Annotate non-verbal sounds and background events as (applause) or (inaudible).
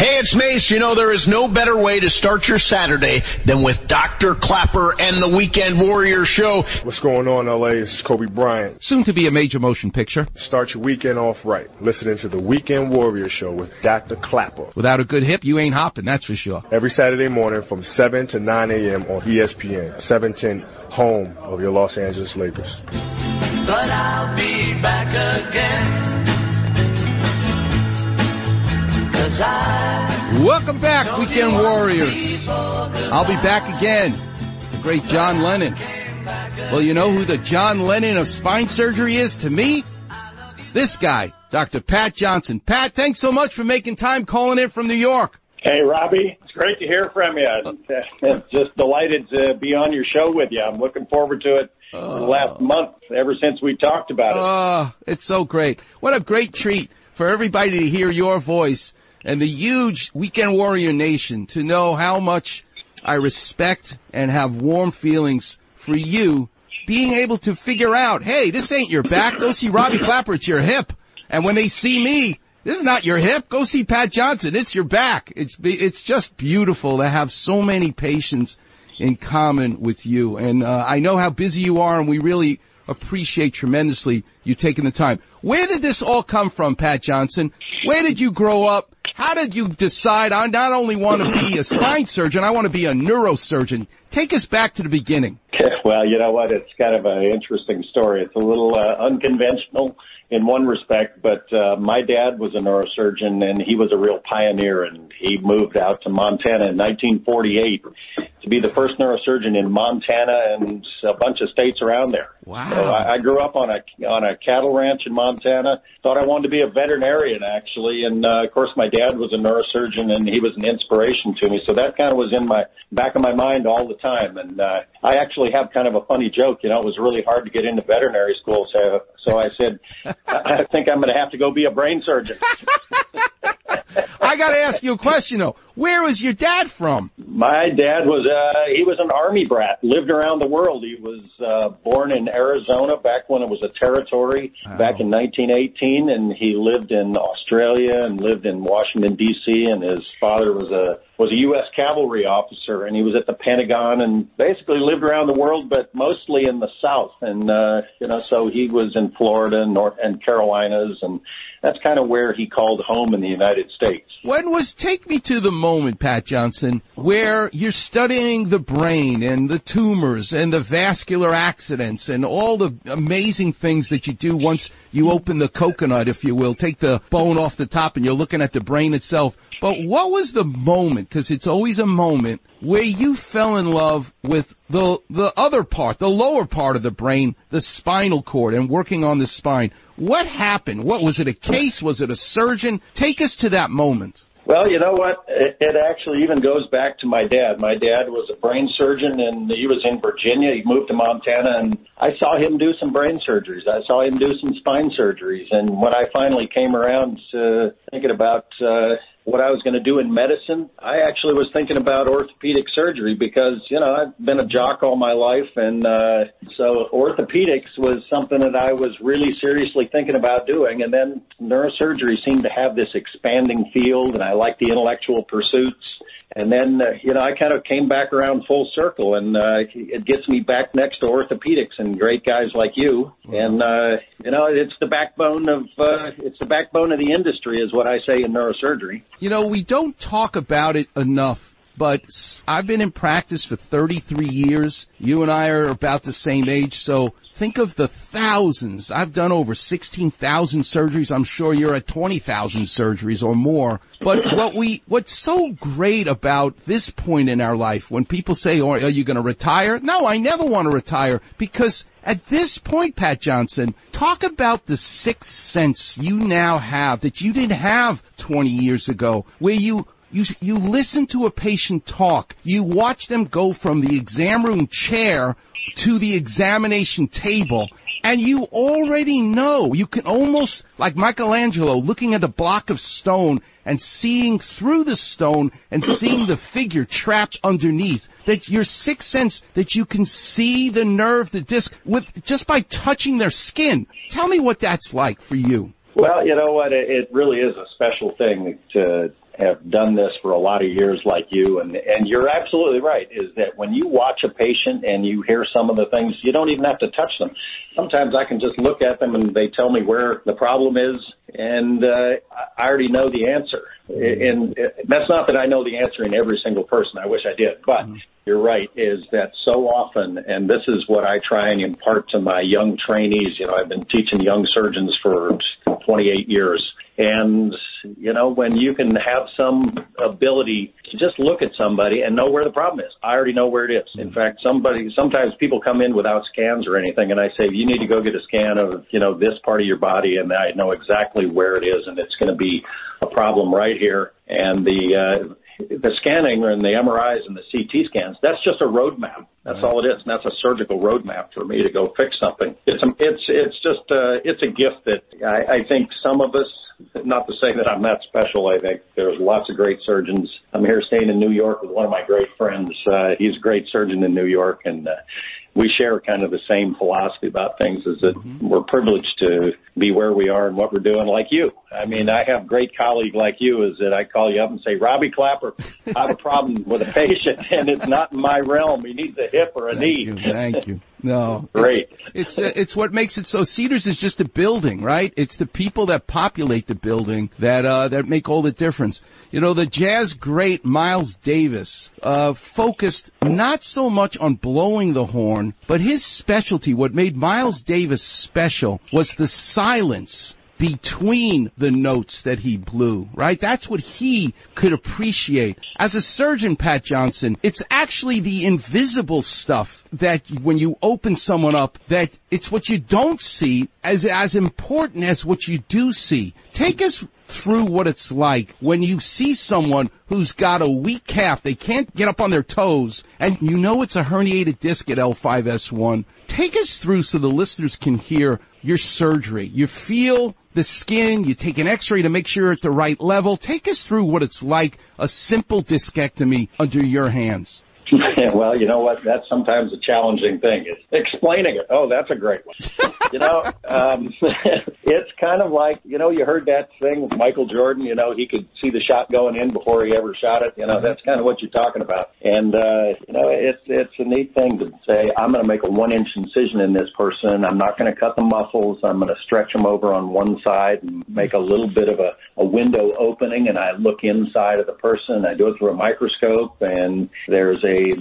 Hey, it's Mace. You know, there is no better way to start your Saturday than with Dr. Klapper and the Weekend Warrior Show. What's going on, LA? This is Kobe Bryant. Soon to be a major motion picture. Start your weekend off right. Listening to the Weekend Warrior Show with Dr. Klapper. Without a good hip, you ain't hopping, that's for sure. Every Saturday morning from 7 to 9 a.m. on ESPN, 710, home of your Los Angeles Lakers. But I'll be back again. Welcome back, Weekend Warriors. I'll be back again. The great John Lennon. Well, you know who the John Lennon of spine surgery is to me? This guy, Dr. Pat Johnson. Pat, thanks so much for making time calling in from New York. Hey, Robbie. It's great to hear from you. Uh, (laughs) Just delighted to be on your show with you. I'm looking forward to it the last month, ever since we talked about it. Oh, it's so great. What a great treat for everybody to hear your voice and the huge Weekend Warrior Nation to know how much I respect and have warm feelings for you being able to figure out, hey, this ain't your back. Go see Robbie Klapper. It's your hip. And when they see me, this is not your hip. Go see Pat Johnson. It's your back. It's, it's just beautiful to have so many patients in common with you. And, uh, I know how busy you are and we really appreciate tremendously you taking the time. Where did this all come from, Pat Johnson? Where did you grow up? How did you decide I not only want to be a spine surgeon, I want to be a neurosurgeon? Take us back to the beginning. Well, you know what? It's kind of an interesting story. It's a little uh, unconventional in one respect, but uh, my dad was a neurosurgeon and he was a real pioneer and he moved out to Montana in 1948 to be the first neurosurgeon in Montana and a bunch of states around there. Wow. So I, I grew up on a on a cattle ranch in Montana. Thought I wanted to be a veterinarian actually, and uh, of course my dad was a neurosurgeon and he was an inspiration to me. So that kind of was in my back of my mind all the time. And uh, I actually have kind of a funny joke. You know, it was really hard to get into veterinary school, so so I said, (laughs) I I think I'm going to have to go be a brain surgeon. (laughs) I got to ask you a question though. Where was your dad from? My dad was uh he was an army brat, lived around the world. He was uh born in Arizona back when it was a territory back in 1918 and he lived in Australia and lived in Washington DC and his father was a was a US cavalry officer and he was at the Pentagon and basically lived around the world but mostly in the south and uh you know so he was in Florida and North and Carolinas and that's kind of where he called home in the United States. When was, take me to the moment, Pat Johnson, where you're studying the brain and the tumors and the vascular accidents and all the amazing things that you do once you open the coconut, if you will, take the bone off the top and you're looking at the brain itself. But what was the moment, because it's always a moment, where you fell in love with the, the other part, the lower part of the brain, the spinal cord and working on the spine? What happened? What was it a case? Was it a surgeon? Take us to that moment. Well, you know what? It, it actually even goes back to my dad. My dad was a brain surgeon and he was in Virginia. He moved to Montana and I saw him do some brain surgeries. I saw him do some spine surgeries. And when I finally came around to thinking about, uh, what I was going to do in medicine, I actually was thinking about orthopedic surgery because, you know, I've been a jock all my life. And, uh, so orthopedics was something that I was really seriously thinking about doing. And then neurosurgery seemed to have this expanding field and I like the intellectual pursuits. And then, uh, you know, I kind of came back around full circle and, uh, it gets me back next to orthopedics and great guys like you. And, uh, you know, it's the backbone of, uh, it's the backbone of the industry is what I say in neurosurgery. You know, we don't talk about it enough, but I've been in practice for 33 years. You and I are about the same age, so think of the thousands. I've done over 16,000 surgeries. I'm sure you're at 20,000 surgeries or more. But what we, what's so great about this point in our life when people say, oh, are you going to retire? No, I never want to retire because at this point, Pat Johnson, talk about the sixth sense you now have that you didn't have 20 years ago where you you, you listen to a patient talk. You watch them go from the exam room chair to the examination table and you already know. You can almost, like Michelangelo, looking at a block of stone and seeing through the stone and seeing the figure trapped underneath. That your sixth sense, that you can see the nerve, the disc, with, just by touching their skin. Tell me what that's like for you. Well, you know what? It, really is a special thing to have done this for a lot of years like you and and you're absolutely right is that when you watch a patient and you hear some of the things you don't even have to touch them. Sometimes i can just look at them and they tell me where the problem is and uh, i already know the answer. Mm-hmm. And uh, that's not that i know the answer in every single person. I wish i did but mm-hmm. you're right, is that so often, and this is what I try and impart to my young trainees, you know, I've been teaching young surgeons for 28 years. And, you know, when you can have some ability to just look at somebody and know where the problem is. I already know where it is. In fact, somebody, sometimes people come in without scans or anything and I say, you need to go get a scan of, you know, this part of your body and I know exactly where it is and it's going to be a problem right here. And the, uh, the scanning and the MRIs and the CT scans, that's just a roadmap. That's all it is. And that's a surgical roadmap for me to go fix something. It's, a, it's, it's just, uh, it's a gift that I, I think some of us, not to say that I'm that special, I think there's lots of great surgeons. I'm here staying in New York with one of my great friends. Uh, he's a great surgeon in New York and, uh, we share kind of the same philosophy about things is that mm-hmm. we're privileged to be where we are and what we're doing like you. I mean, I have great colleague like you is that I call you up and say, Robbie Klapper, I have a problem (laughs) with a patient and it's not in my realm. He needs a hip or a thank knee. You, thank you. No, (laughs) great. It's it's, it's what makes it so. Cedars is just a building, right? It's the people that populate the building that uh, that make all the difference. You know, the jazz great Miles Davis uh, focused not so much on blowing the horn, but his specialty, what made Miles Davis special, was the silence between the notes that he blew, right? That's what he could appreciate. As a surgeon, Pat Johnson, it's actually the invisible stuff that when you open someone up, that it's what you don't see as, as important as what you do see. Take us through what it's like when you see someone who's got a weak calf, they can't get up on their toes, and you know it's a herniated disc at L5S1. Take us through so the listeners can hear your surgery. You feel the skin, you take an x-ray to make sure at the right level. Take us through what it's like, a simple discectomy under your hands. (laughs) well, you know what? That's sometimes a challenging thing. Is explaining it. Oh, that's a great one. you know, (laughs) um, (laughs) it's kind of like you know you heard that thing with Michael Jordan. You know, he could see the shot going in before he ever shot it. You know, that's kind of what you're talking about. And uh, you know, it's it's a neat thing to say. I'm going to make a one inch incision in this person. I'm not going to cut the muscles. I'm going to stretch them over on one side and make a little bit of a, a window opening. And I look inside of the person. I do it through a microscope, and there's a